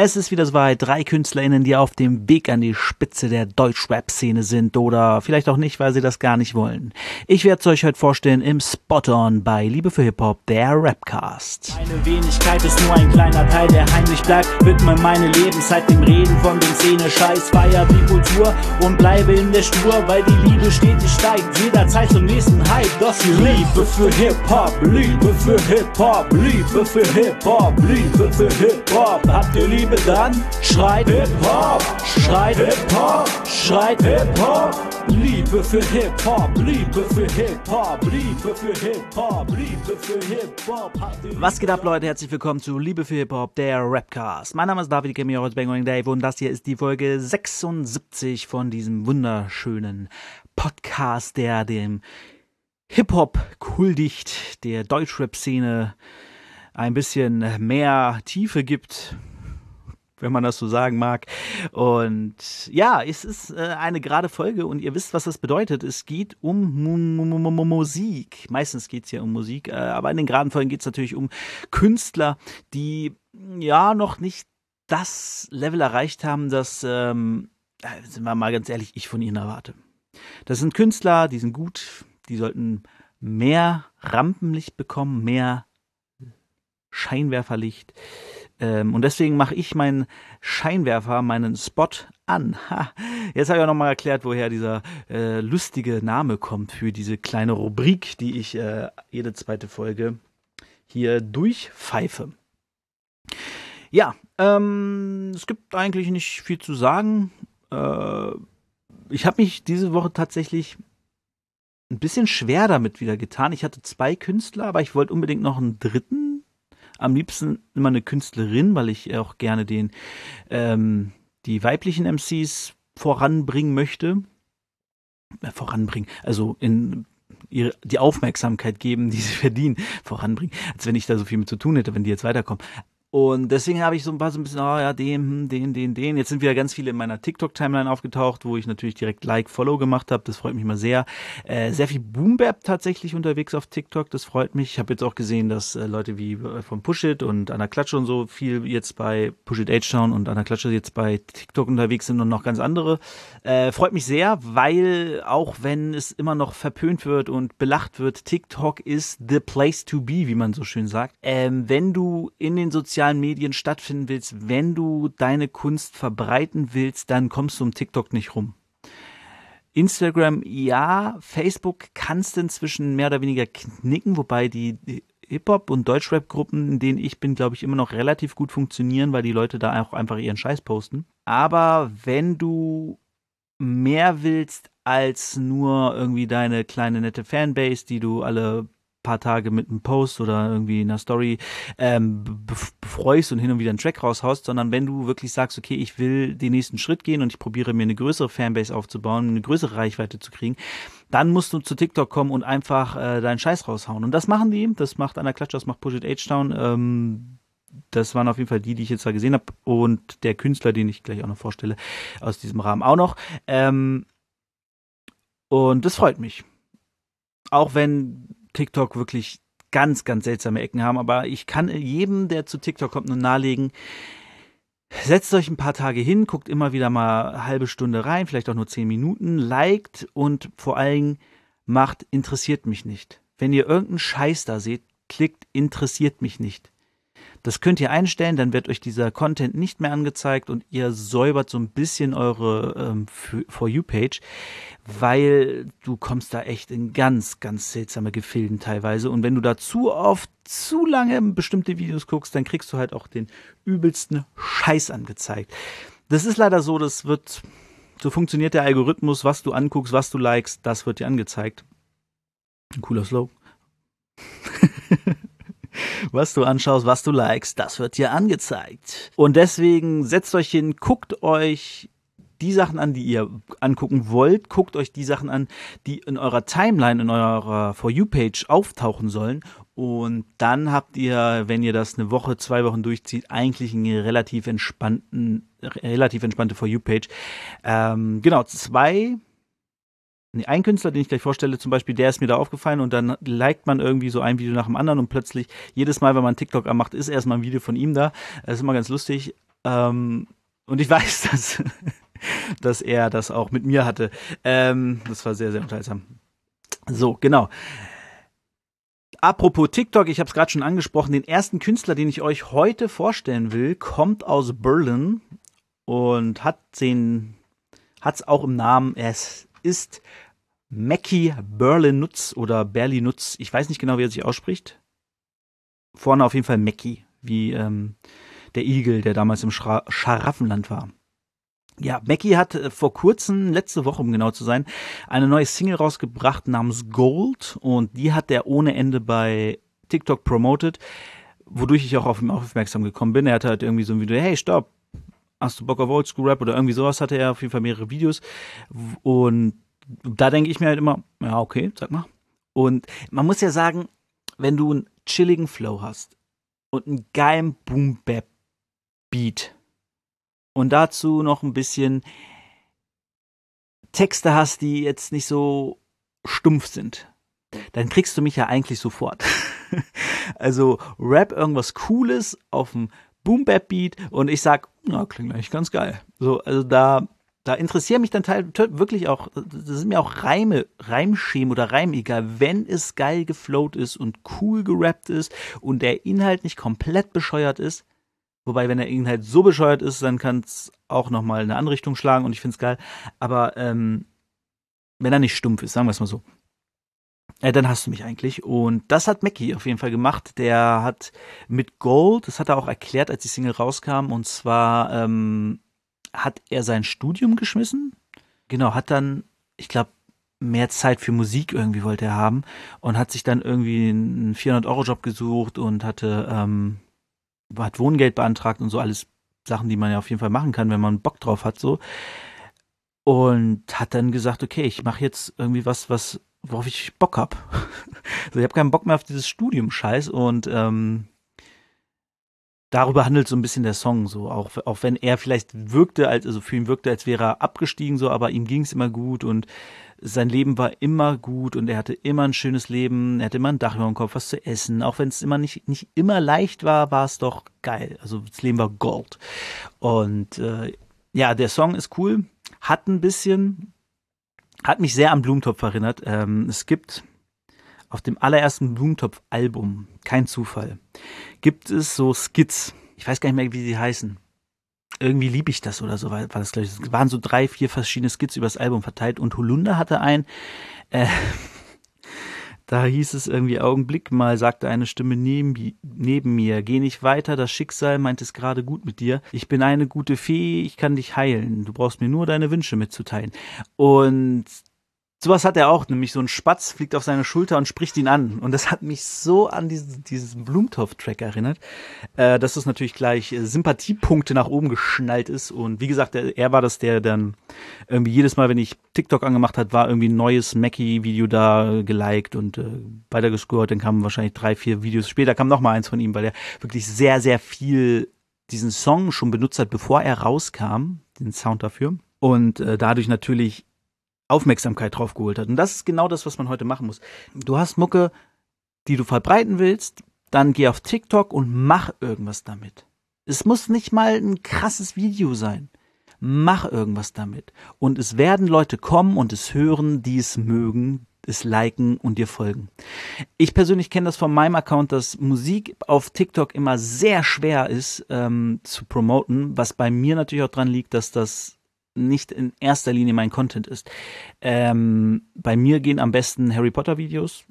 Es ist wieder soweit, drei KünstlerInnen, die auf dem Weg an die Spitze der Deutschrap-Szene sind oder vielleicht auch nicht, weil sie das gar nicht wollen. Ich werde es euch heute vorstellen im Spot-On bei Liebe für Hip-Hop, der Rapcast. Meine Wenigkeit ist nur ein kleiner Teil, der heimlich bleibt. Widme meine Lebenszeit dem Reden von den Szene-Scheiß, feier die Kultur und bleibe in der Spur, weil die Liebe stetig steigt, jederzeit zum nächsten Hype. Das hier Liebe für Hip-Hop, Liebe für Hip-Hop, Liebe für Hip-Hop, Liebe für Hip-Hop. Habt ihr Liebe dann? Schreit Hip-Hop, schreit Hip-Hop, schreit Hip-Hop. Liebe für Hip-Hop, Liebe für Hip-Hop, Liebe für Hip-Hop, Liebe für Hip-Hop. Was geht ab, Leute? Herzlich willkommen zu Liebe für Hip-Hop, der Rapcast. Mein Name ist David, als Bangering Dave und das hier ist die Folge 76 von diesem wunderschönen Podcast, der dem Hip-Hop huldigt, der Deutschrap-Szene ein bisschen mehr Tiefe gibt, wenn man das so sagen mag. Und ja, es ist äh, eine gerade Folge und ihr wisst, was das bedeutet. Es geht um Mu Mu Mu Mu Musik. Meistens geht es ja um Musik, äh, aber in den geraden Folgen geht es natürlich um Künstler, die ja noch nicht das Level erreicht haben, das, ähm, äh, sind wir mal ganz ehrlich, ich von ihnen erwarte. Das sind Künstler, die sind gut, die sollten mehr Rampenlicht bekommen, mehr Scheinwerferlicht. Ähm, und deswegen mache ich meinen Scheinwerfer, meinen Spot an. Ha. Jetzt habe ich auch nochmal erklärt, woher dieser äh, lustige Name kommt für diese kleine Rubrik, die ich äh, jede zweite Folge hier durchpfeife. Ja, ähm, es gibt eigentlich nicht viel zu sagen. Äh, ich habe mich diese Woche tatsächlich ein bisschen schwer damit wieder getan. Ich hatte zwei Künstler, aber ich wollte unbedingt noch einen dritten. Am liebsten immer eine Künstlerin, weil ich auch gerne den ähm, die weiblichen MCs voranbringen möchte. Äh, voranbringen, also in ihre, die Aufmerksamkeit geben, die sie verdienen, voranbringen, als wenn ich da so viel mit zu tun hätte, wenn die jetzt weiterkommen. Und deswegen habe ich so ein paar so ein bisschen, oh ja, den, hm, den, den, den. Jetzt sind wieder ganz viele in meiner TikTok-Timeline aufgetaucht, wo ich natürlich direkt Like, Follow gemacht habe. Das freut mich mal sehr. Äh, sehr viel Boombap tatsächlich unterwegs auf TikTok. Das freut mich. Ich habe jetzt auch gesehen, dass äh, Leute wie äh, von Pushit und Anna Klatsche und so viel jetzt bei Pushit H-Town und Anna Klatsche jetzt bei TikTok unterwegs sind und noch ganz andere. Äh, freut mich sehr, weil auch wenn es immer noch verpönt wird und belacht wird, TikTok ist the place to be, wie man so schön sagt. Ähm, wenn du in den sozialen Medien stattfinden willst, wenn du deine Kunst verbreiten willst, dann kommst du um TikTok nicht rum. Instagram ja, Facebook kannst du inzwischen mehr oder weniger knicken, wobei die Hip-Hop- und Deutschrap-Gruppen, in denen ich bin, glaube ich, immer noch relativ gut funktionieren, weil die Leute da auch einfach ihren Scheiß posten. Aber wenn du mehr willst als nur irgendwie deine kleine nette Fanbase, die du alle paar Tage mit einem Post oder irgendwie einer Story ähm, befreust und hin und wieder einen Track raushaust, sondern wenn du wirklich sagst, okay, ich will den nächsten Schritt gehen und ich probiere mir eine größere Fanbase aufzubauen, eine größere Reichweite zu kriegen, dann musst du zu TikTok kommen und einfach äh, deinen Scheiß raushauen. Und das machen die, das macht Anna Klatsch, das macht Push It H-Town, ähm, das waren auf jeden Fall die, die ich jetzt da gesehen habe und der Künstler, den ich gleich auch noch vorstelle, aus diesem Rahmen auch noch. Ähm, und das freut mich. Auch wenn TikTok wirklich ganz, ganz seltsame Ecken haben. Aber ich kann jedem, der zu TikTok kommt, nur nahelegen, setzt euch ein paar Tage hin, guckt immer wieder mal eine halbe Stunde rein, vielleicht auch nur zehn Minuten, liked und vor allem macht interessiert mich nicht. Wenn ihr irgendeinen Scheiß da seht, klickt interessiert mich nicht. Das könnt ihr einstellen, dann wird euch dieser Content nicht mehr angezeigt und ihr säubert so ein bisschen eure ähm, For You-Page, weil du kommst da echt in ganz, ganz seltsame Gefilden teilweise. Und wenn du da zu oft, zu lange bestimmte Videos guckst, dann kriegst du halt auch den übelsten Scheiß angezeigt. Das ist leider so, das wird, so funktioniert der Algorithmus, was du anguckst, was du likest, das wird dir angezeigt. Ein cooler Slow. was du anschaust, was du likest, das wird dir angezeigt. Und deswegen setzt euch hin, guckt euch die Sachen an, die ihr angucken wollt, guckt euch die Sachen an, die in eurer Timeline, in eurer For You-Page auftauchen sollen. Und dann habt ihr, wenn ihr das eine Woche, zwei Wochen durchzieht, eigentlich eine relativ entspannten, relativ entspannte For You-Page. Ähm, genau, zwei ein Künstler, den ich gleich vorstelle, zum Beispiel, der ist mir da aufgefallen und dann liked man irgendwie so ein Video nach dem anderen und plötzlich, jedes Mal, wenn man TikTok anmacht, ist erstmal ein Video von ihm da. Das ist immer ganz lustig. Ähm, und ich weiß, dass, dass er das auch mit mir hatte. Ähm, das war sehr, sehr unterhaltsam. So, genau. Apropos TikTok, ich habe es gerade schon angesprochen, den ersten Künstler, den ich euch heute vorstellen will, kommt aus Berlin und hat den hat's auch im Namen. Es ist Mackie Berlinutz oder Berlinutz. Ich weiß nicht genau, wie er sich ausspricht. Vorne auf jeden Fall Mackie, wie ähm, der Igel, der damals im Schra Scharaffenland war. Ja, Mackie hat äh, vor kurzem, letzte Woche um genau zu sein, eine neue Single rausgebracht namens Gold und die hat er ohne Ende bei TikTok promoted, wodurch ich auch auf ihn aufmerksam gekommen bin. Er hatte halt irgendwie so ein Video, hey, stopp, hast du Bock auf Oldschool Rap oder irgendwie sowas hatte er auf jeden Fall mehrere Videos und da denke ich mir halt immer, ja, okay, sag mal. Und man muss ja sagen, wenn du einen chilligen Flow hast und einen geilen Boom-Bap-Beat, und dazu noch ein bisschen Texte hast, die jetzt nicht so stumpf sind, dann kriegst du mich ja eigentlich sofort. also Rap irgendwas Cooles auf dem Boom Bap Beat und ich sag, na, klingt eigentlich ganz geil. So, also da da interessieren mich dann teil, wirklich auch, das sind mir auch Reime, Reimschemen oder Reim egal, wenn es geil geflowt ist und cool gerappt ist und der Inhalt nicht komplett bescheuert ist, Wobei, wenn der Inhalt so bescheuert ist, dann kann es auch nochmal in eine andere Richtung schlagen und ich finde es geil. Aber ähm, wenn er nicht stumpf ist, sagen wir es mal so, äh, dann hast du mich eigentlich. Und das hat Mackie auf jeden Fall gemacht. Der hat mit Gold, das hat er auch erklärt, als die Single rauskam, und zwar ähm, hat er sein Studium geschmissen. Genau, hat dann, ich glaube, mehr Zeit für Musik irgendwie wollte er haben und hat sich dann irgendwie einen 400-Euro-Job gesucht und hatte ähm, hat Wohngeld beantragt und so alles Sachen, die man ja auf jeden Fall machen kann, wenn man Bock drauf hat, so. Und hat dann gesagt, okay, ich mache jetzt irgendwie was, was, worauf ich Bock hab. also ich habe keinen Bock mehr auf dieses Studium-Scheiß und ähm, darüber handelt so ein bisschen der Song so, auch, auch wenn er vielleicht wirkte, als, also für ihn wirkte, als wäre er abgestiegen, so, aber ihm ging es immer gut und sein Leben war immer gut und er hatte immer ein schönes Leben, er hatte immer ein Dach über dem Kopf, was zu essen. Auch wenn es immer nicht, nicht immer leicht war, war es doch geil. Also das Leben war Gold. Und äh, ja, der Song ist cool, hat ein bisschen, hat mich sehr an Blumentopf erinnert. Ähm, es gibt auf dem allerersten Blumentopf-Album, kein Zufall, gibt es so Skits. Ich weiß gar nicht mehr, wie sie heißen irgendwie liebe ich das oder so, war, war das glaube ich. Es waren so drei, vier verschiedene Skits übers Album verteilt und Holunder hatte ein, äh, da hieß es irgendwie Augenblick mal, sagte eine Stimme neben, neben mir, geh nicht weiter, das Schicksal meint es gerade gut mit dir. Ich bin eine gute Fee, ich kann dich heilen. Du brauchst mir nur deine Wünsche mitzuteilen. Und Sowas hat er auch, nämlich so ein Spatz fliegt auf seine Schulter und spricht ihn an. Und das hat mich so an diesen, diesen Blumentopf-Track erinnert, äh, dass es natürlich gleich äh, Sympathiepunkte nach oben geschnallt ist. Und wie gesagt, er, er war das, der dann irgendwie jedes Mal, wenn ich TikTok angemacht hat, war irgendwie ein neues Mackie-Video da äh, geliked und äh, weiter gescored. Dann kamen wahrscheinlich drei, vier Videos später, kam noch mal eins von ihm, weil er wirklich sehr, sehr viel diesen Song schon benutzt hat, bevor er rauskam, den Sound dafür. Und äh, dadurch natürlich Aufmerksamkeit drauf geholt hat. Und das ist genau das, was man heute machen muss. Du hast Mucke, die du verbreiten willst, dann geh auf TikTok und mach irgendwas damit. Es muss nicht mal ein krasses Video sein. Mach irgendwas damit. Und es werden Leute kommen und es hören, die es mögen, es liken und dir folgen. Ich persönlich kenne das von meinem Account, dass Musik auf TikTok immer sehr schwer ist ähm, zu promoten, was bei mir natürlich auch dran liegt, dass das nicht in erster Linie mein Content ist. Ähm, bei mir gehen am besten Harry Potter Videos.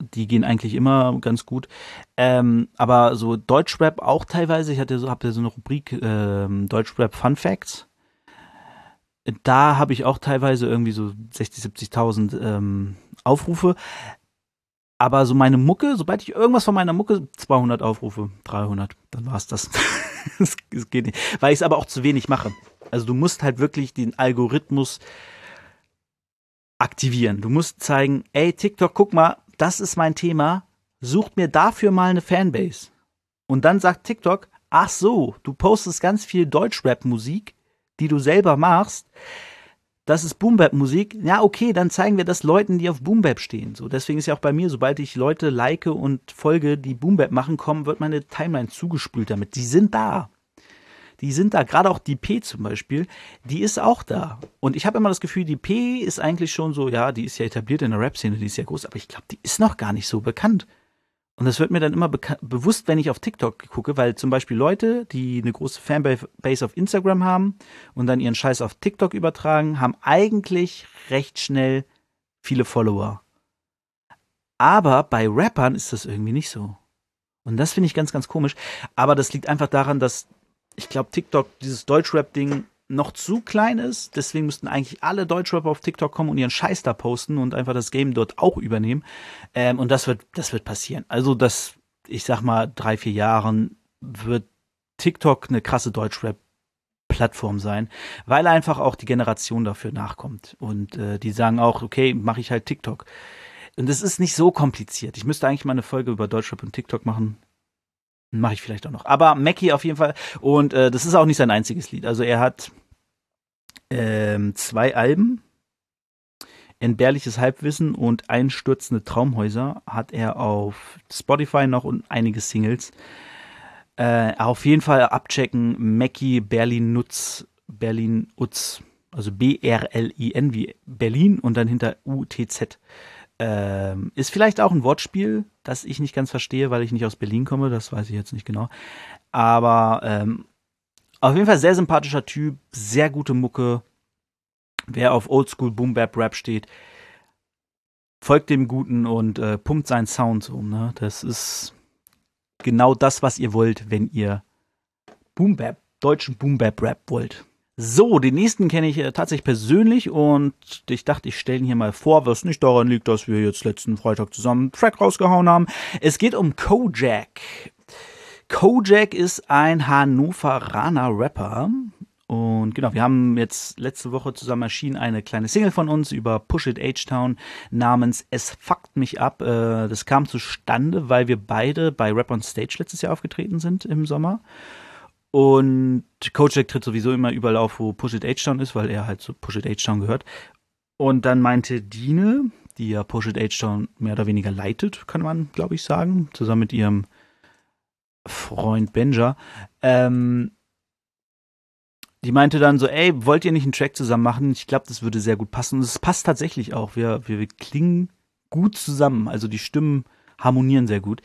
Die gehen eigentlich immer ganz gut. Ähm, aber so Deutschrap auch teilweise. Ich hatte so, ihr so eine Rubrik ähm, Deutschrap Fun Facts. Da habe ich auch teilweise irgendwie so 60, 70.000 ähm, Aufrufe. Aber so meine Mucke, sobald ich irgendwas von meiner Mucke, 200 Aufrufe, 300, dann war's das. das geht nicht. Weil ich es aber auch zu wenig mache. Also du musst halt wirklich den Algorithmus aktivieren. Du musst zeigen, ey TikTok, guck mal, das ist mein Thema, sucht mir dafür mal eine Fanbase. Und dann sagt TikTok, ach so, du postest ganz viel Deutschrap-Musik, die du selber machst. Das ist Boombap-Musik. Ja, okay, dann zeigen wir das Leuten, die auf Boombap stehen. So, deswegen ist ja auch bei mir, sobald ich Leute like und folge, die Boombap machen, kommen, wird meine Timeline zugespült damit. Die sind da. Die sind da, gerade auch die P zum Beispiel, die ist auch da. Und ich habe immer das Gefühl, die P ist eigentlich schon so, ja, die ist ja etabliert in der Rap-Szene, die ist ja groß, aber ich glaube, die ist noch gar nicht so bekannt. Und das wird mir dann immer bewusst, wenn ich auf TikTok gucke, weil zum Beispiel Leute, die eine große Fanbase auf Instagram haben und dann ihren Scheiß auf TikTok übertragen, haben eigentlich recht schnell viele Follower. Aber bei Rappern ist das irgendwie nicht so. Und das finde ich ganz, ganz komisch. Aber das liegt einfach daran, dass ich glaube, TikTok, dieses Deutschrap-Ding, noch zu klein ist. Deswegen müssten eigentlich alle Deutschrapper auf TikTok kommen und ihren Scheiß da posten und einfach das Game dort auch übernehmen. Ähm, und das wird, das wird passieren. Also, das, ich sag mal, drei, vier Jahren wird TikTok eine krasse Deutschrap Plattform sein, weil einfach auch die Generation dafür nachkommt. Und äh, die sagen auch, okay, mache ich halt TikTok. Und es ist nicht so kompliziert. Ich müsste eigentlich mal eine Folge über Deutschrap und TikTok machen. Mache ich vielleicht auch noch. Aber Mackie auf jeden Fall. Und äh, das ist auch nicht sein einziges Lied. Also er hat ähm, zwei Alben. Entbehrliches Halbwissen und Einstürzende Traumhäuser hat er auf Spotify noch und einige Singles. Äh, auf jeden Fall abchecken. Mackie Berlin Nutz. Berlin Utz. Also B-R-L-I-N wie Berlin und dann hinter U-T-Z. Ähm, ist vielleicht auch ein Wortspiel, das ich nicht ganz verstehe, weil ich nicht aus Berlin komme, das weiß ich jetzt nicht genau. Aber ähm, auf jeden Fall sehr sympathischer Typ, sehr gute Mucke. Wer auf Oldschool Boom Bap Rap steht, folgt dem Guten und äh, pumpt seinen Sound um. Ne? Das ist genau das, was ihr wollt, wenn ihr Boom Bap, deutschen Boom Bap Rap wollt. So, den nächsten kenne ich äh, tatsächlich persönlich und ich dachte, ich stelle ihn hier mal vor, was nicht daran liegt, dass wir jetzt letzten Freitag zusammen einen Track rausgehauen haben. Es geht um Kojak. Kojak ist ein Hannoveraner Rapper. Und genau, wir haben jetzt letzte Woche zusammen erschienen eine kleine Single von uns über Push It H-Town namens Es fuckt mich ab. Äh, das kam zustande, weil wir beide bei Rap on Stage letztes Jahr aufgetreten sind im Sommer. Und Kojak tritt sowieso immer überall auf, wo Push It H-Town ist, weil er halt zu Push It H-Town gehört. Und dann meinte Dine, die ja Push It H-Town mehr oder weniger leitet, kann man, glaube ich, sagen, zusammen mit ihrem Freund Benja, ähm, die meinte dann so, ey, wollt ihr nicht einen Track zusammen machen? Ich glaube, das würde sehr gut passen. Und es passt tatsächlich auch. Wir, wir, wir klingen gut zusammen. Also die Stimmen harmonieren sehr gut.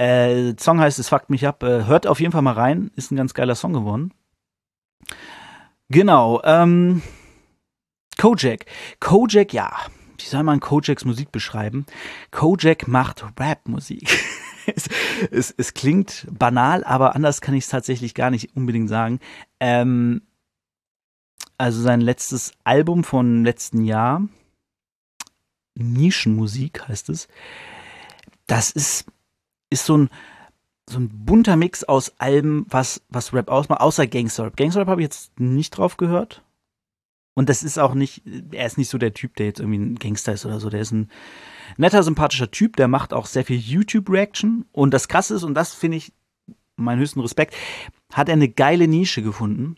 Äh, Song heißt Es fuckt mich ab. Äh, hört auf jeden Fall mal rein. Ist ein ganz geiler Song geworden. Genau. Ähm, Kojak. Kojak, ja. Wie soll man Kojaks Musik beschreiben? Kojak macht Rap-Musik. es, es, es, klingt banal, aber anders kann ich es tatsächlich gar nicht unbedingt sagen. Ähm, also sein letztes Album von letzten Jahr, Nischenmusik heißt es, das ist ist so ein, so ein bunter Mix aus allem, was, was Rap ausmacht, außer Gangster-Rap. Gangster-Rap habe ich jetzt nicht drauf gehört. Und das ist auch nicht, er ist nicht so der Typ, der jetzt irgendwie ein Gangster ist oder so. Der ist ein netter, sympathischer Typ, der macht auch sehr viel YouTube-Reaction. Und das Krasse ist, und das finde ich meinen höchsten Respekt, hat er eine geile Nische gefunden.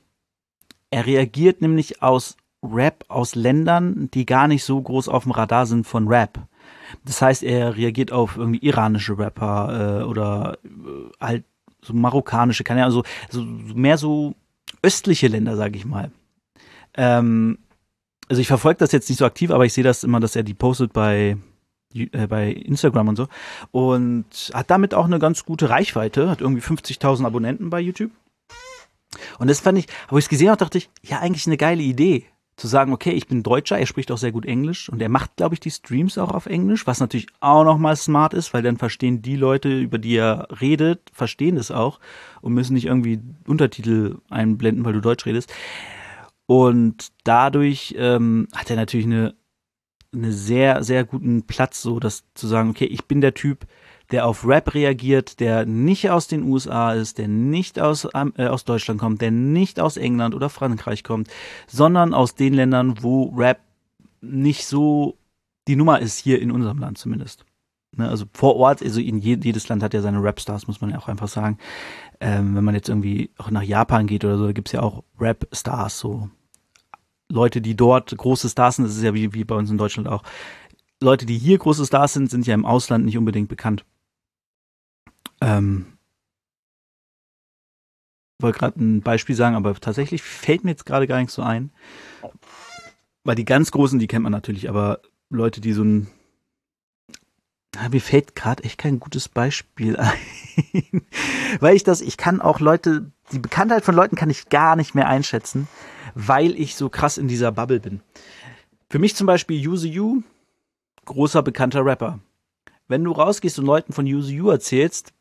Er reagiert nämlich aus Rap aus Ländern, die gar nicht so groß auf dem Radar sind von Rap. Das heißt, er reagiert auf irgendwie iranische Rapper äh, oder äh, halt so marokkanische, kann ja also so, mehr so östliche Länder, sage ich mal. Ähm, also ich verfolge das jetzt nicht so aktiv, aber ich sehe das immer, dass er die postet bei äh, bei Instagram und so und hat damit auch eine ganz gute Reichweite, hat irgendwie 50.000 Abonnenten bei YouTube. Und das fand ich, wo ich es gesehen habe, dachte ich, ja, eigentlich eine geile Idee zu sagen, okay, ich bin Deutscher, er spricht auch sehr gut Englisch und er macht, glaube ich, die Streams auch auf Englisch, was natürlich auch nochmal smart ist, weil dann verstehen die Leute, über die er redet, verstehen das auch und müssen nicht irgendwie Untertitel einblenden, weil du Deutsch redest. Und dadurch ähm, hat er natürlich eine, eine sehr, sehr guten Platz, so das zu sagen, okay, ich bin der Typ, der auf Rap reagiert, der nicht aus den USA ist, der nicht aus, äh, aus Deutschland kommt, der nicht aus England oder Frankreich kommt, sondern aus den Ländern, wo Rap nicht so die Nummer ist, hier in unserem Land zumindest. Ne, also vor Ort, also in je, jedes Land hat ja seine Rap-Stars, muss man ja auch einfach sagen. Ähm, wenn man jetzt irgendwie auch nach Japan geht oder so, da gibt's ja auch Rap-Stars, so Leute, die dort große Stars sind, das ist ja wie, wie bei uns in Deutschland auch. Leute, die hier große Stars sind, sind ja im Ausland nicht unbedingt bekannt. Ähm, wollte gerade ein Beispiel sagen, aber tatsächlich fällt mir jetzt gerade gar nichts so ein. Weil die ganz Großen, die kennt man natürlich, aber Leute, die so ein ja, mir fällt gerade echt kein gutes Beispiel ein. weil ich das, ich kann auch Leute, die Bekanntheit von Leuten kann ich gar nicht mehr einschätzen, weil ich so krass in dieser Bubble bin. Für mich zum Beispiel Use You, großer bekannter Rapper. Wenn du rausgehst und Leuten von Use You erzählst,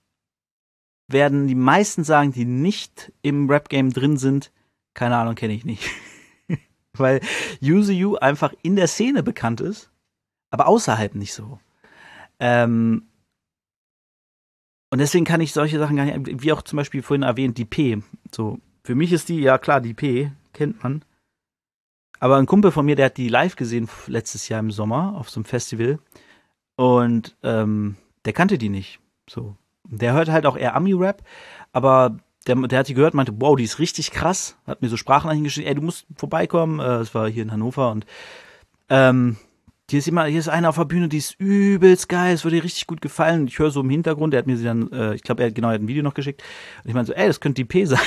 werden die meisten sagen, die nicht im Rap-Game drin sind, keine Ahnung, kenne ich nicht. weil You einfach in der Szene bekannt ist, aber außerhalb nicht so. Ähm, und deswegen kann ich solche Sachen gar nicht, wie auch zum Beispiel vorhin erwähnt, die P. So, für mich ist die, ja klar, die P, kennt man. Aber ein Kumpel von mir, der hat die live gesehen letztes Jahr im Sommer auf so einem Festival. Und ähm, der kannte die nicht. So. Der hört halt auch eher Ami-Rap, aber der, der hat die gehört, meinte, wow, die ist richtig krass. Hat mir so Sprachnachrichten geschickt, ey, du musst vorbeikommen. Es äh, war hier in Hannover und ähm, hier ist immer, hier ist einer auf der Bühne, die ist übelst geil, es würde dir richtig gut gefallen. Ich höre so im Hintergrund, der hat mir sie dann, äh, ich glaube, er genau, er hat ein Video noch geschickt. Und ich meine so, ey, das könnte die P sein.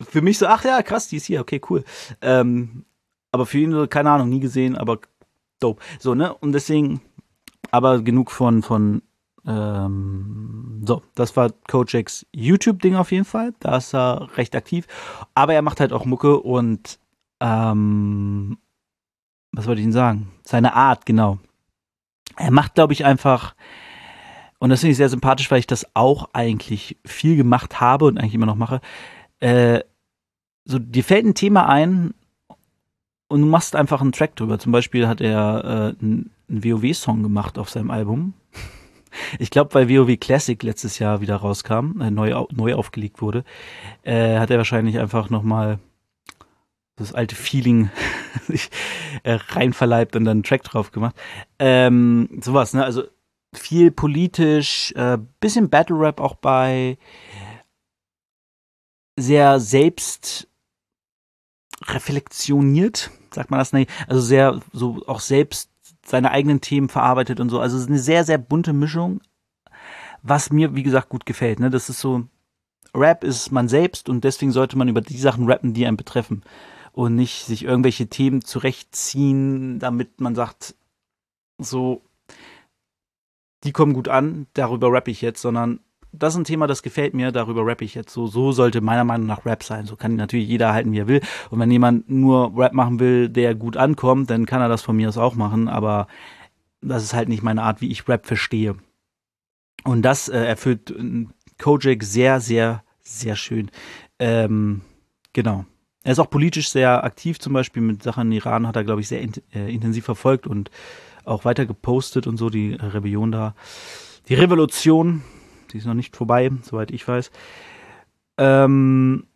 für mich so, ach ja, krass, die ist hier, okay, cool. Ähm, aber für ihn so, keine Ahnung, nie gesehen, aber dope. So, ne? Und deswegen, aber genug von, von, ähm, so, das war Kojaks YouTube-Ding auf jeden Fall. Da ist er recht aktiv. Aber er macht halt auch Mucke und ähm, was wollte ich Ihnen sagen? Seine Art, genau. Er macht, glaube ich, einfach, und das finde ich sehr sympathisch, weil ich das auch eigentlich viel gemacht habe und eigentlich immer noch mache. Äh, so, dir fällt ein Thema ein und du machst einfach einen Track drüber. Zum Beispiel hat er äh, einen, WoW-Song gemacht auf seinem Album. Ich glaube, weil WoW Classic letztes Jahr wieder rauskam, äh, neu, neu aufgelegt wurde, äh, hat er wahrscheinlich einfach nochmal das alte Feeling sich äh, reinverleibt und dann einen Track drauf gemacht. Ähm, sowas, ne? Also viel politisch, äh, bisschen Battle Rap auch bei, sehr selbst reflektioniert, sagt man das nicht, also sehr so auch selbst seine eigenen Themen verarbeitet und so. Also es ist eine sehr, sehr bunte Mischung, was mir, wie gesagt, gut gefällt. Ne? Das ist so, Rap ist man selbst und deswegen sollte man über die Sachen rappen, die einen betreffen und nicht sich irgendwelche Themen zurechtziehen, damit man sagt, so, die kommen gut an, darüber rappe ich jetzt, sondern das ist ein Thema, das gefällt mir, darüber rappe ich jetzt so. So sollte meiner Meinung nach Rap sein. So kann natürlich jeder halten, wie er will. Und wenn jemand nur Rap machen will, der gut ankommt, dann kann er das von mir aus auch machen. Aber das ist halt nicht meine Art, wie ich Rap verstehe. Und das äh, erfüllt äh, Kojak sehr, sehr, sehr schön. Ähm, genau. Er ist auch politisch sehr aktiv, zum Beispiel mit Sachen Iran hat er, glaube ich, sehr in, äh, intensiv verfolgt und auch weiter gepostet und so, die Rebellion da. Die Revolution, die ist noch nicht vorbei, soweit ich weiß. Ähm,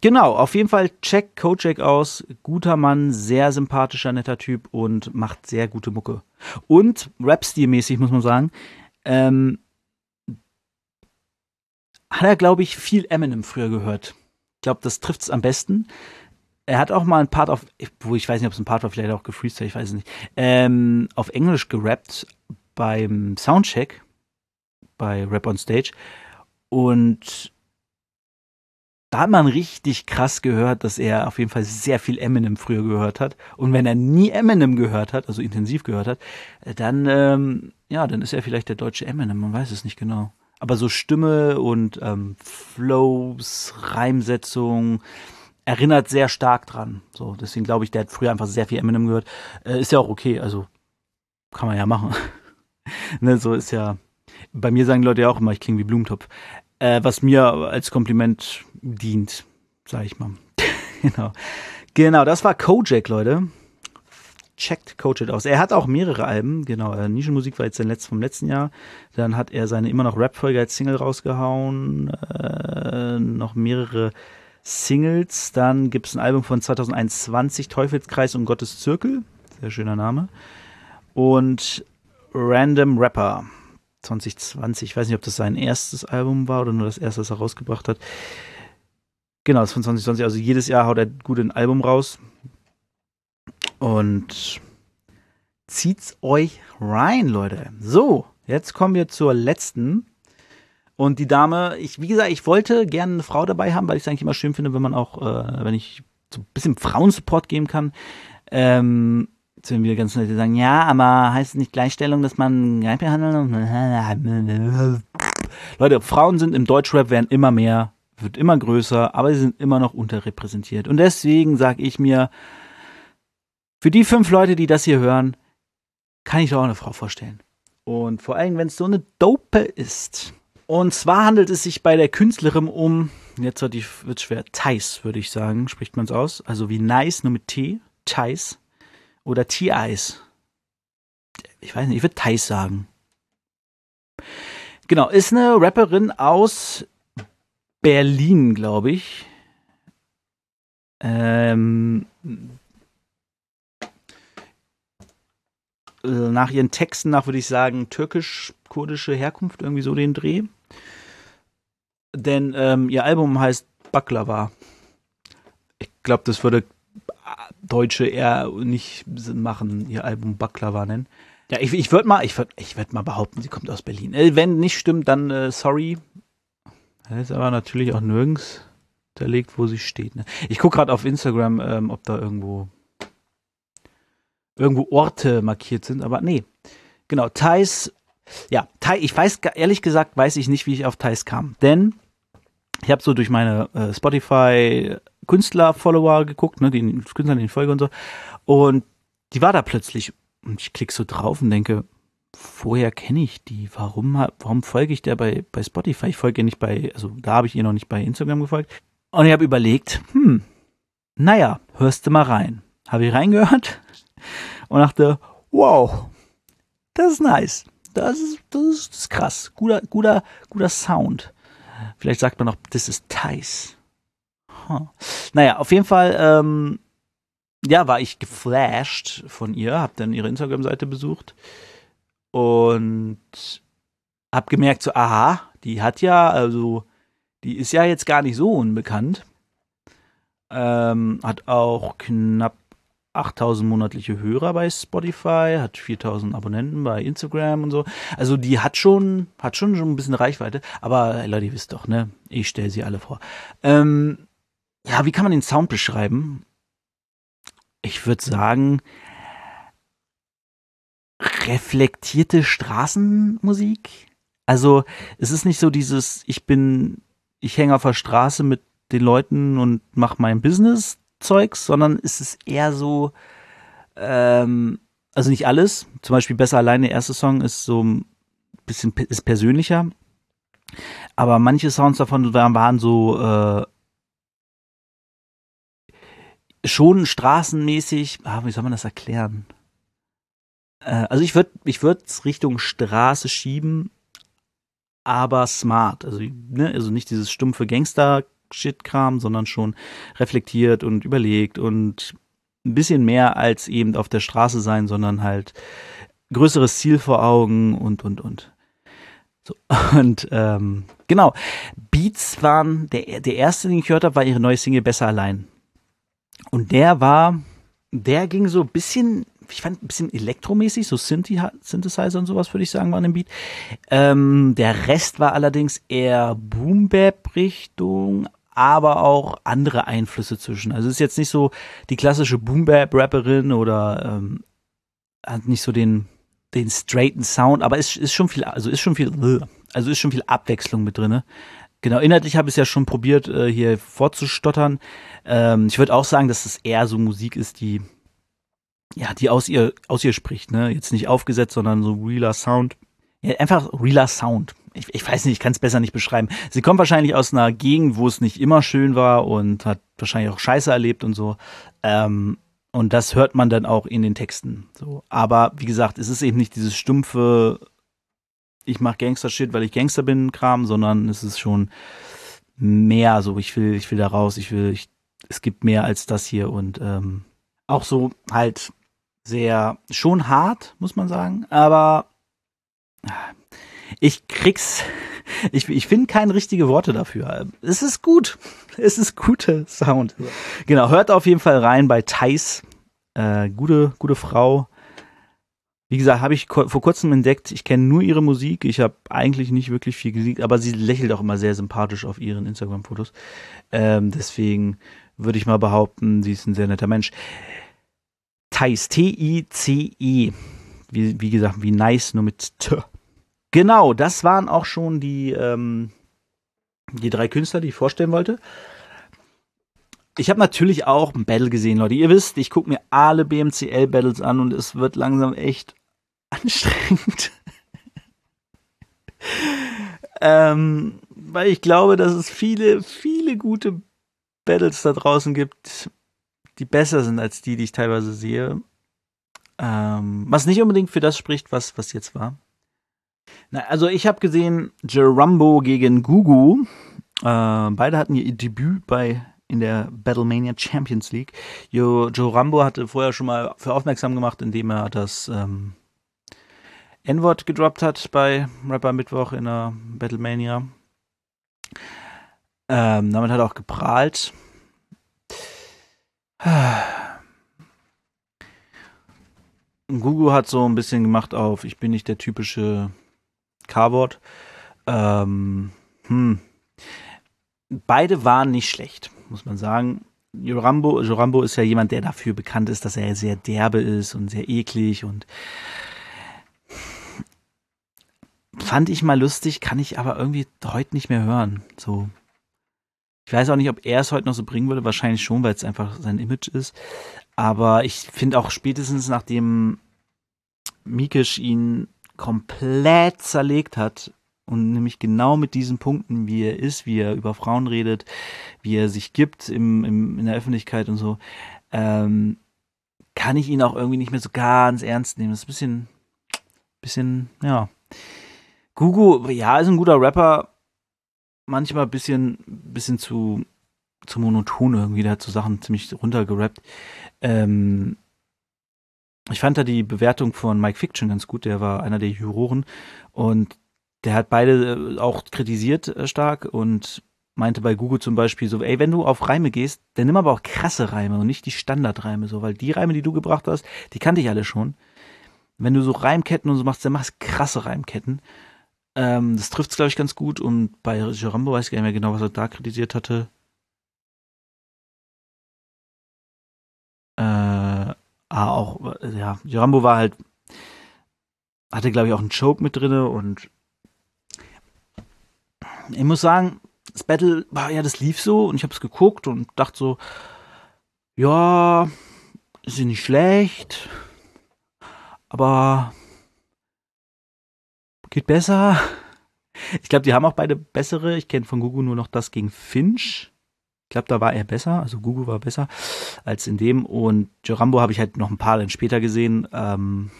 genau, auf jeden Fall check Kojak aus. Guter Mann, sehr sympathischer, netter Typ und macht sehr gute Mucke. Und Rap-Stil-mäßig, muss man sagen, ähm, hat er, glaube ich, viel Eminem früher gehört glaube, das trifft es am besten. Er hat auch mal ein Part auf, wo ich weiß nicht, ob es ein Part war, vielleicht auch gefreestylt, ich weiß es nicht, ähm, auf Englisch gerappt beim Soundcheck bei Rap on Stage. Und da hat man richtig krass gehört, dass er auf jeden Fall sehr viel Eminem früher gehört hat. Und wenn er nie Eminem gehört hat, also intensiv gehört hat, dann, ähm, ja, dann ist er vielleicht der deutsche Eminem, man weiß es nicht genau aber so Stimme und ähm, Flows, Reimsetzung erinnert sehr stark dran. So, deswegen glaube ich, der hat früher einfach sehr viel Eminem gehört. Äh, ist ja auch okay, also kann man ja machen. ne, so ist ja. Bei mir sagen Leute ja auch immer, ich klinge wie Blumentopf. Äh, was mir als Kompliment dient, sag ich mal. genau. Genau, das war Kojak, Leute checkt Coach aus. Er hat auch mehrere Alben, genau. Äh, Nischenmusik war jetzt der letzte vom letzten Jahr. Dann hat er seine immer noch Rap-Folge als Single rausgehauen. Äh, noch mehrere Singles. Dann gibt es ein Album von 2021, Teufelskreis und Gottes Zirkel. Sehr schöner Name. Und Random Rapper 2020. Ich weiß nicht, ob das sein erstes Album war oder nur das erste, das er rausgebracht hat. Genau, das ist von 2020. Also jedes Jahr haut er gut ein Album raus. Und zieht's euch rein, Leute. So, jetzt kommen wir zur letzten Und die Dame, ich, wie gesagt, ich wollte gerne eine Frau dabei haben, weil ich es eigentlich immer schön finde, wenn man auch, äh, wenn ich so ein bisschen Frauensupport geben kann. Ähm, werden wieder ganz Leute sagen, ja, aber heißt es nicht Gleichstellung, dass man gleich behandelt? Leute, Frauen sind im Deutschrap werden immer mehr, wird immer größer, aber sie sind immer noch unterrepräsentiert. Und deswegen sage ich mir, für die fünf Leute, die das hier hören, kann ich doch auch eine Frau vorstellen. Und vor allem, wenn es so eine Dope ist. Und zwar handelt es sich bei der Künstlerin um, jetzt wird es schwer, Thais, würde ich sagen, spricht man es aus. Also wie nice, nur mit T, Thais. Oder T-Eyes. Ich weiß nicht, ich würde Thais sagen. Genau, ist eine Rapperin aus Berlin, glaube ich. Ähm, äh, nach ihren Texten nach, würde ich sagen, türkisch-kurdische Herkunft, irgendwie so den Dreh. Denn ähm, ihr Album heißt Baklava. Ich glaube, das würde Deutsche eher nicht machen, ihr Album Baklava nennen. Ja, ich, ich würde mal, ich würd, ich würd mal behaupten, sie kommt aus Berlin. Äh, wenn nicht stimmt, dann äh, sorry. Das ist aber natürlich auch nirgends hinterlegt, wo sie steht. Ne? Ich gucke gerade auf Instagram, ähm, ob da irgendwo irgendwo Orte markiert sind, aber nee. Genau, Thais, ja, Thai, ich weiß, ehrlich gesagt, weiß ich nicht, wie ich auf Thais kam. Denn ich habe so durch meine äh, Spotify Künstler-Follower geguckt, ne, die Künstler, die Folge und so. Und die war da plötzlich. Und ich klicke so drauf und denke, woher kenne ich die? Warum, warum folge ich der bei, bei Spotify? Ich folge ihr nicht bei, also da habe ich ihr noch nicht bei Instagram gefolgt. Und ich habe überlegt, hm, naja, hörst du mal rein. Habe ich reingehört und dachte, wow, das ist nice. Das ist, das ist, das ist krass. Guter, guter, guter Sound. Vielleicht sagt man noch, das ist Thais. Naja, auf jeden Fall, ähm, ja, war ich geflasht von ihr, hab dann ihre Instagram-Seite besucht und hab gemerkt, so, aha, die hat ja, also, die ist ja jetzt gar nicht so unbekannt. Ähm, hat auch knapp 8000 monatliche Hörer bei Spotify, hat 4000 Abonnenten bei Instagram und so. Also die hat schon, hat schon, schon ein bisschen Reichweite. Aber Leute, ihr wisst doch, ne? Ich stelle sie alle vor. Ähm, ja, wie kann man den Sound beschreiben? Ich würde sagen, reflektierte Straßenmusik. Also es ist nicht so dieses, ich bin, ich hänge auf der Straße mit den Leuten und mache mein Business Zeugs, sondern es ist eher so, ähm, also nicht alles. Zum Beispiel Besser allein, der erste Song ist so ein bisschen ist persönlicher. Aber manche Sounds davon waren so äh, schon straßenmäßig, ah, wie soll man das erklären? Äh, also ich würde ich würde es Richtung Straße schieben, aber smart. Also, ne, also nicht dieses stumpfe Gangster Shit-Kram, sondern schon reflektiert und überlegt und ein bisschen mehr als eben auf der Straße sein, sondern halt größeres Ziel vor Augen und, und, und. So, und ähm, genau, Beats waren, der, der erste, den ich gehört habe, war ihre neue Single Besser allein. Und der war, der ging so ein bisschen, ich fand ein bisschen elektromäßig, so Synthesizer und sowas, würde ich sagen, waren im Beat. Ähm, der Rest war allerdings eher Boom-Bap-Richtung, aber auch andere Einflüsse zwischen. Also es ist jetzt nicht so die klassische Boom-Bap-Rapperin oder ähm, hat nicht so den, den straighten Sound, aber es ist schon viel, also ist schon viel, also ist schon viel Abwechslung mit drinne. Genau, inhaltlich habe ich es ja schon probiert, äh, hier vorzustottern. Ähm, ich würde auch sagen, dass es eher so Musik ist, die ja, die aus ihr, aus ihr spricht, ne? Jetzt nicht aufgesetzt, sondern so realer Sound. Ja, einfach realer Sound ich, ich weiß nicht, ich kann es besser nicht beschreiben. Sie kommt wahrscheinlich aus einer Gegend, wo es nicht immer schön war und hat wahrscheinlich auch Scheiße erlebt und so. Ähm, und das hört man dann auch in den Texten. So. Aber wie gesagt, es ist eben nicht dieses stumpfe, ich mach Gangster-Shit, weil ich Gangster bin, Kram, sondern es ist schon mehr so, ich will, ich will da raus, ich will, ich, es gibt mehr als das hier und ähm, auch so halt sehr schon hart, muss man sagen, aber ich krieg's, ich, ich finde keine richtige Worte dafür. Es ist gut. Es ist gute Sound. Genau, hört auf jeden Fall rein bei Thais. Äh, gute, gute Frau. Wie gesagt, habe ich vor kurzem entdeckt, ich kenne nur ihre Musik, ich habe eigentlich nicht wirklich viel gesehen, aber sie lächelt auch immer sehr sympathisch auf ihren Instagram-Fotos. Ähm, deswegen würde ich mal behaupten, sie ist ein sehr netter Mensch. Thais, T-I-C-E. Wie, wie gesagt, wie nice, nur mit T. Genau, das waren auch schon die, ähm, die drei Künstler, die ich vorstellen wollte. Ich habe natürlich auch ein Battle gesehen, Leute. Ihr wisst, ich gucke mir alle BMCL-Battles an und es wird langsam echt anstrengend. ähm, weil ich glaube, dass es viele, viele gute Battles da draußen gibt, die besser sind als die, die ich teilweise sehe. Ähm, was nicht unbedingt für das spricht, was, was jetzt war. Na, also ich habe gesehen Jerumbo gegen Gugu. Äh, beide hatten ihr Debüt bei in der Battlemania Champions League. Jo, Joe Rambo hatte vorher schon mal für aufmerksam gemacht, indem er das ähm, N-Wort gedroppt hat bei Rapper Mittwoch in der Battlemania. Ähm, damit hat er auch geprahlt. Gugu hat so ein bisschen gemacht auf, ich bin nicht der typische K-Wort. Ähm, hm. Beide waren nicht schlecht, muss man sagen. Jorambo, Jorambo ist ja jemand, der dafür bekannt ist, dass er sehr derbe ist und sehr eklig und fand ich mal lustig, kann ich aber irgendwie heute nicht mehr hören. So. Ich weiß auch nicht, ob er es heute noch so bringen würde, wahrscheinlich schon, weil es einfach sein Image ist. Aber ich finde auch spätestens nachdem Mikisch ihn komplett zerlegt hat und nämlich genau mit diesen Punkten, wie er ist, wie er über Frauen redet, wie er sich gibt im, im, in der Öffentlichkeit und so, ähm, kann ich ihn auch irgendwie nicht mehr so ganz ernst nehmen. Das ist ein bisschen, bisschen, ja. Gugu, ja, ist ein guter Rapper, manchmal ein bisschen, bisschen zu, zu monoton irgendwie. Der hat so Sachen ziemlich runtergerappt. Ähm, ich fand da die Bewertung von Mike Fiction ganz gut. Der war einer der Juroren und der hat beide äh, auch kritisiert äh, stark und meinte bei Google zum Beispiel so, ey, wenn du auf Reime gehst, dann nimm aber auch krasse Reime und nicht die Standardreime so, weil die Reime, die du gebracht hast, die kannte ich alle schon. Wenn du so Reimketten und so machst, dann machst krasse Reimketten. Ähm, das trifft es, glaube ich, ganz gut. Und bei Gerambo weiß ich gar nicht mehr genau, was er da kritisiert hatte. Äh, ah, auch, ja, Gerambo war halt, hatte, glaube ich, auch einen Choke mit drinne und ich muss sagen, das Battle, ja, das lief so und ich habe es geguckt und dachte so, ja, ist nicht schlecht, aber geht besser. Ich glaube, die haben auch beide bessere. Ich kenne von Gugu nur noch das gegen Finch. Ich glaube, da war er besser. Also Gugu war besser als in dem. Und Jorambo habe ich halt noch ein paar dann später gesehen. Ähm,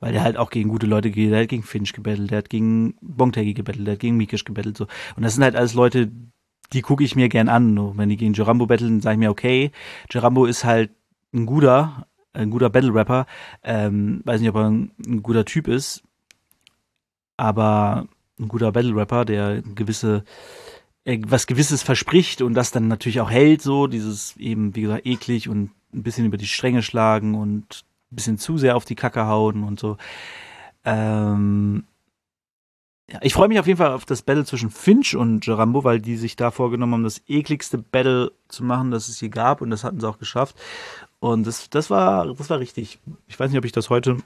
weil der halt auch gegen gute Leute geht. Der hat gegen Finch gebettelt, der hat gegen Bongtaggy gebettelt, der hat gegen Mikisch gebettelt. So. Und das sind halt alles Leute, die gucke ich mir gern an. So. Wenn die gegen Jorambo betteln, sage ich mir, okay, Jorambo ist halt ein guter, ein guter Battle-Rapper. Ähm, weiß nicht, ob er ein, ein guter Typ ist aber ein guter Battle-Rapper, der gewisse äh, was gewisses verspricht und das dann natürlich auch hält, so dieses eben, wie gesagt, eklig und ein bisschen über die Stränge schlagen und ein bisschen zu sehr auf die Kacke hauen und so. Ähm, ja, ich freue mich auf jeden Fall auf das Battle zwischen Finch und Gerambo, weil die sich da vorgenommen haben, das ekligste Battle zu machen, das es hier gab und das hatten sie auch geschafft. Und das, das war, das war richtig. Ich weiß nicht, ob ich das heute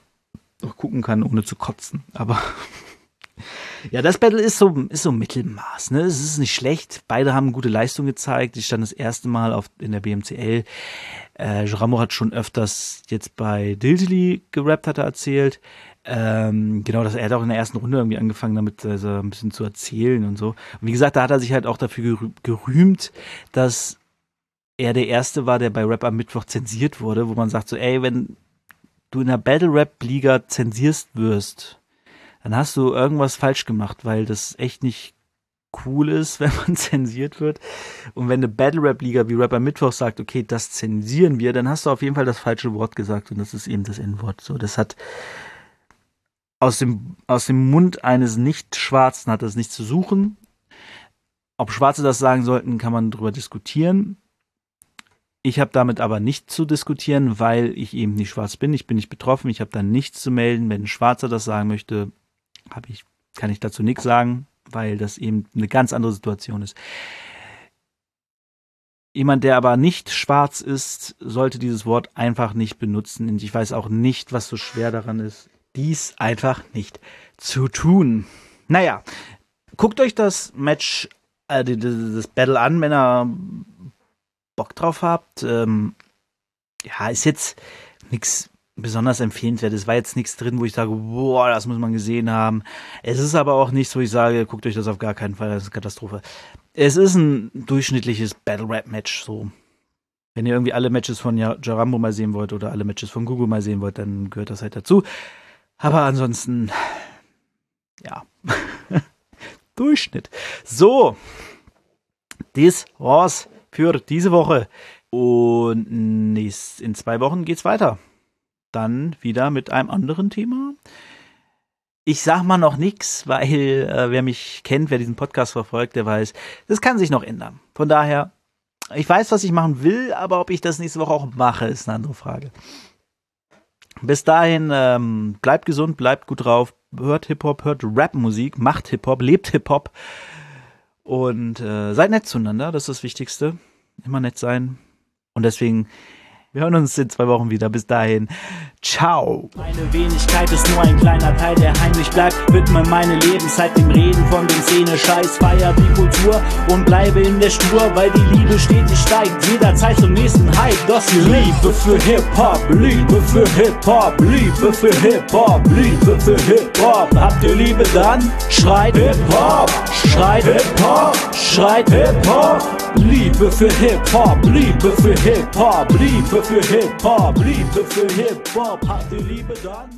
noch gucken kann, ohne zu kotzen, aber Ja, das Battle ist so, ist so Mittelmaß, ne? Es ist nicht schlecht. Beide haben gute Leistung gezeigt. Ich stand das erste Mal auf, in der BMCL. Äh, Joramo hat schon öfters jetzt bei Diltily gerappt, hat er erzählt. Ähm, genau, dass er hat auch in der ersten Runde irgendwie angefangen damit, also ein bisschen zu erzählen und so. Und wie gesagt, da hat er sich halt auch dafür gerühmt, dass er der Erste war, der bei Rap am Mittwoch zensiert wurde, wo man sagt so, ey, wenn du in der Battle Rap Liga zensierst wirst, dann hast du irgendwas falsch gemacht, weil das echt nicht cool ist, wenn man zensiert wird. Und wenn eine Battle Rap Liga wie Rapper Mittwoch sagt, okay, das zensieren wir, dann hast du auf jeden Fall das falsche Wort gesagt und das ist eben das N-Wort. So, das hat aus dem, aus dem Mund eines Nicht-Schwarzen hat das nichts zu suchen. Ob Schwarze das sagen sollten, kann man darüber diskutieren. Ich habe damit aber nicht zu diskutieren, weil ich eben nicht schwarz bin. Ich bin nicht betroffen. Ich habe da nichts zu melden. Wenn ein Schwarzer das sagen möchte, habe ich, kann ich dazu nichts sagen, weil das eben eine ganz andere Situation ist. Jemand, der aber nicht schwarz ist, sollte dieses Wort einfach nicht benutzen. Und ich weiß auch nicht, was so schwer daran ist, dies einfach nicht zu tun. Naja, guckt euch das Match, äh, das Battle an, wenn ihr Bock drauf habt. Ähm, ja, ist jetzt nichts besonders empfehlenswert. Es war jetzt nichts drin, wo ich sage, boah, das muss man gesehen haben. Es ist aber auch nichts, wo ich sage, guckt euch das auf gar keinen Fall, das ist eine Katastrophe. Es ist ein durchschnittliches Battle Rap Match, so. Wenn ihr irgendwie alle Matches von Jarambo mal sehen wollt oder alle Matches von Google mal sehen wollt, dann gehört das halt dazu. Aber ansonsten, ja, Durchschnitt. So, das war's für diese Woche. Und nächst, in zwei Wochen geht's weiter. Dann wieder mit einem anderen Thema. Ich sag mal noch nichts, weil äh, wer mich kennt, wer diesen Podcast verfolgt, der weiß, das kann sich noch ändern. Von daher, ich weiß, was ich machen will, aber ob ich das nächste Woche auch mache, ist eine andere Frage. Bis dahin, ähm, bleibt gesund, bleibt gut drauf, hört Hip-Hop, hört Rap-Musik, macht Hip-Hop, lebt Hip-Hop und äh, seid nett zueinander, das ist das Wichtigste. Immer nett sein. Und deswegen wir hören uns in zwei Wochen wieder. Bis dahin. Ciao. Meine Wenigkeit ist nur ein kleiner Teil, der heimlich bleibt. Widme meine Lebenszeit dem Reden von den Szene. Scheiß, feier die Kultur und bleibe in der Spur, weil die Liebe stetig steigt. Jederzeit zum nächsten Hype. Das die Liebe für Hip-Hop, Liebe für Hip-Hop, Liebe für Hip-Hop, Liebe für Hip-Hop. Habt ihr Liebe dann? Schreit Hip-Hop, schreit Hip-Hop, schreit Hip-Hop. Liebe für Hip-Hop, Liebe für Hip-Hop, Liebe für Hip-Hop, Liebe für Hip-Hop, habt ihr Liebe dann?